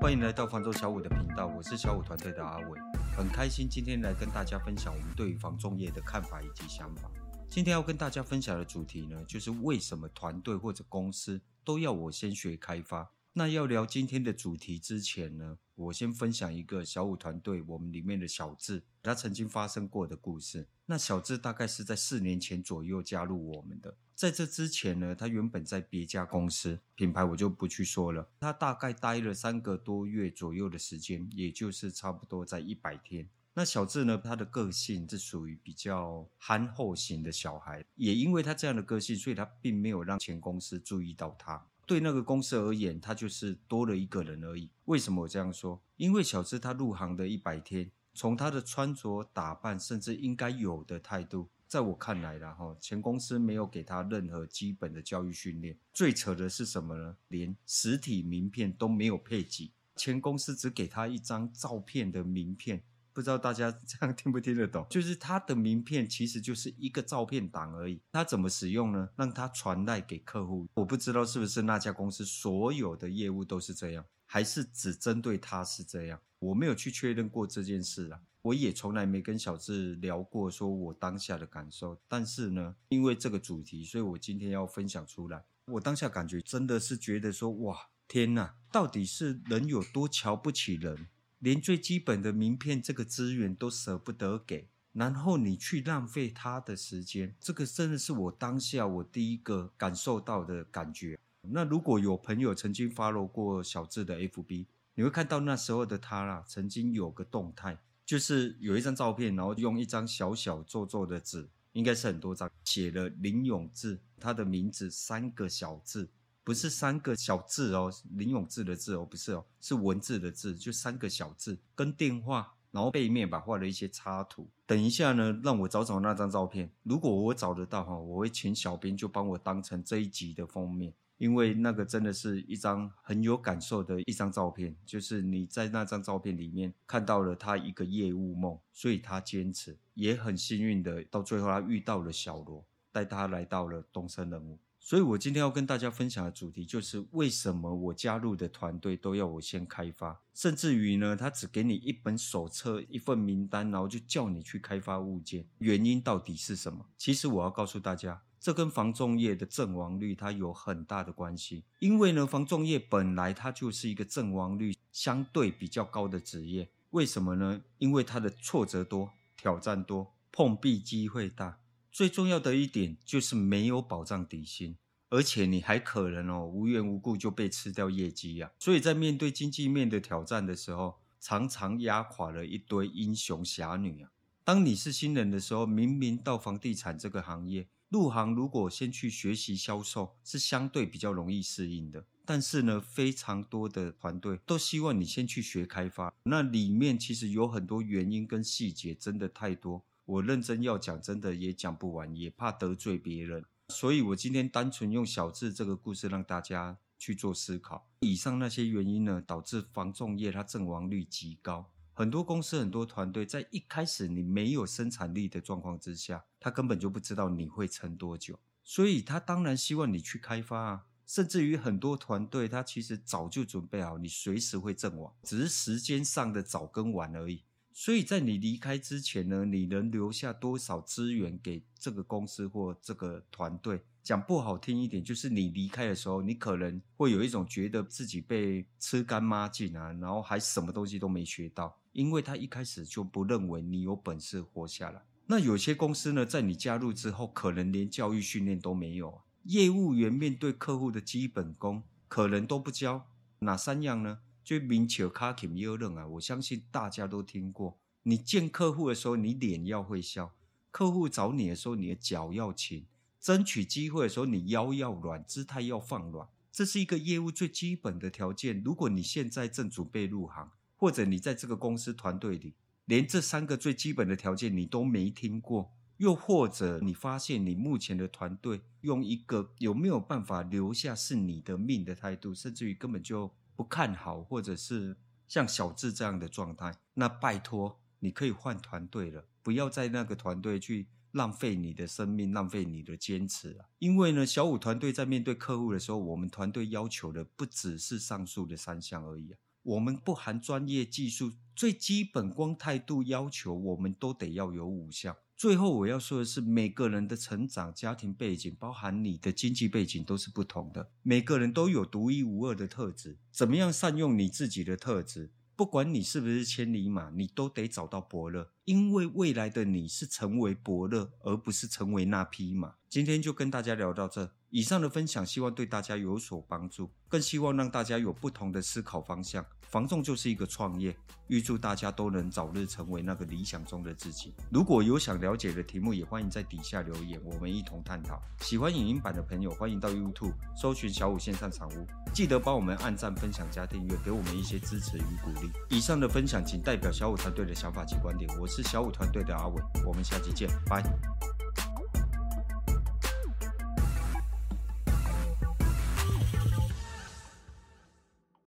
欢迎来到房中小五的频道，我是小五团队的阿伟，很开心今天来跟大家分享我们对于房中业的看法以及想法。今天要跟大家分享的主题呢，就是为什么团队或者公司都要我先学开发。那要聊今天的主题之前呢，我先分享一个小五团队我们里面的小智，他曾经发生过的故事。那小智大概是在四年前左右加入我们的，在这之前呢，他原本在别家公司，品牌我就不去说了。他大概待了三个多月左右的时间，也就是差不多在一百天。那小智呢，他的个性是属于比较憨厚型的小孩，也因为他这样的个性，所以他并没有让前公司注意到他。对那个公司而言，他就是多了一个人而已。为什么我这样说？因为小智他入行的一百天，从他的穿着打扮，甚至应该有的态度，在我看来啦，哈，前公司没有给他任何基本的教育训练。最扯的是什么呢？连实体名片都没有配给，前公司只给他一张照片的名片。不知道大家这样听不听得懂？就是他的名片其实就是一个照片档而已。他怎么使用呢？让他传带给客户。我不知道是不是那家公司所有的业务都是这样，还是只针对他是这样？我没有去确认过这件事啊。我也从来没跟小智聊过，说我当下的感受。但是呢，因为这个主题，所以我今天要分享出来。我当下感觉真的是觉得说，哇，天哪，到底是人有多瞧不起人？连最基本的名片这个资源都舍不得给，然后你去浪费他的时间，这个真的是我当下我第一个感受到的感觉。那如果有朋友曾经 follow 过小智的 FB，你会看到那时候的他啦，曾经有个动态，就是有一张照片，然后用一张小小皱皱的纸，应该是很多张，写了林永志他的名字三个小字。不是三个小字哦，林永志的字哦，不是哦，是文字的字，就三个小字跟电话，然后背面吧画了一些插图。等一下呢，让我找找那张照片。如果我找得到哈，我会请小编就帮我当成这一集的封面，因为那个真的是一张很有感受的一张照片。就是你在那张照片里面看到了他一个业务梦，所以他坚持，也很幸运的到最后他遇到了小罗，带他来到了东森人物。所以，我今天要跟大家分享的主题就是为什么我加入的团队都要我先开发，甚至于呢，他只给你一本手册、一份名单，然后就叫你去开发物件，原因到底是什么？其实我要告诉大家，这跟房仲业的阵亡率它有很大的关系。因为呢，房仲业本来它就是一个阵亡率相对比较高的职业，为什么呢？因为它的挫折多、挑战多、碰壁机会大。最重要的一点就是没有保障底薪，而且你还可能哦无缘无故就被吃掉业绩呀。所以在面对经济面的挑战的时候，常常压垮了一堆英雄侠女啊。当你是新人的时候，明明到房地产这个行业入行，如果先去学习销售是相对比较容易适应的。但是呢，非常多的团队都希望你先去学开发，那里面其实有很多原因跟细节，真的太多。我认真要讲，真的也讲不完，也怕得罪别人，所以我今天单纯用小智这个故事让大家去做思考。以上那些原因呢，导致防重业它阵亡率极高，很多公司、很多团队在一开始你没有生产力的状况之下，他根本就不知道你会撑多久，所以他当然希望你去开发啊。甚至于很多团队，他其实早就准备好，你随时会阵亡，只是时间上的早跟晚而已。所以在你离开之前呢，你能留下多少资源给这个公司或这个团队？讲不好听一点，就是你离开的时候，你可能会有一种觉得自己被吃干抹净啊，然后还什么东西都没学到，因为他一开始就不认为你有本事活下来。那有些公司呢，在你加入之后，可能连教育训练都没有，业务员面对客户的基本功可能都不教，哪三样呢？就明求卡勤优任啊，我相信大家都听过。你见客户的时候，你脸要会笑；客户找你的时候，你的脚要勤；争取机会的时候，你腰要软，姿态要放软。这是一个业务最基本的条件。如果你现在正准备入行，或者你在这个公司团队里，连这三个最基本的条件你都没听过，又或者你发现你目前的团队用一个有没有办法留下是你的命的态度，甚至于根本就。不看好，或者是像小智这样的状态，那拜托你可以换团队了，不要在那个团队去浪费你的生命，浪费你的坚持啊！因为呢，小五团队在面对客户的时候，我们团队要求的不只是上述的三项而已啊。我们不含专业技术，最基本光态度要求，我们都得要有五项。最后我要说的是，每个人的成长、家庭背景，包含你的经济背景，都是不同的。每个人都有独一无二的特质，怎么样善用你自己的特质？不管你是不是千里马，你都得找到伯乐，因为未来的你是成为伯乐，而不是成为那匹马。今天就跟大家聊到这。以上的分享希望对大家有所帮助，更希望让大家有不同的思考方向。房仲就是一个创业，预祝大家都能早日成为那个理想中的自己。如果有想了解的题目，也欢迎在底下留言，我们一同探讨。喜欢影音版的朋友，欢迎到 YouTube 搜寻小武线上场屋，记得帮我们按赞、分享、加订阅，给我们一些支持与鼓励。以上的分享仅代表小武团队的想法及观点，我是小五团队的阿伟，我们下期见，拜。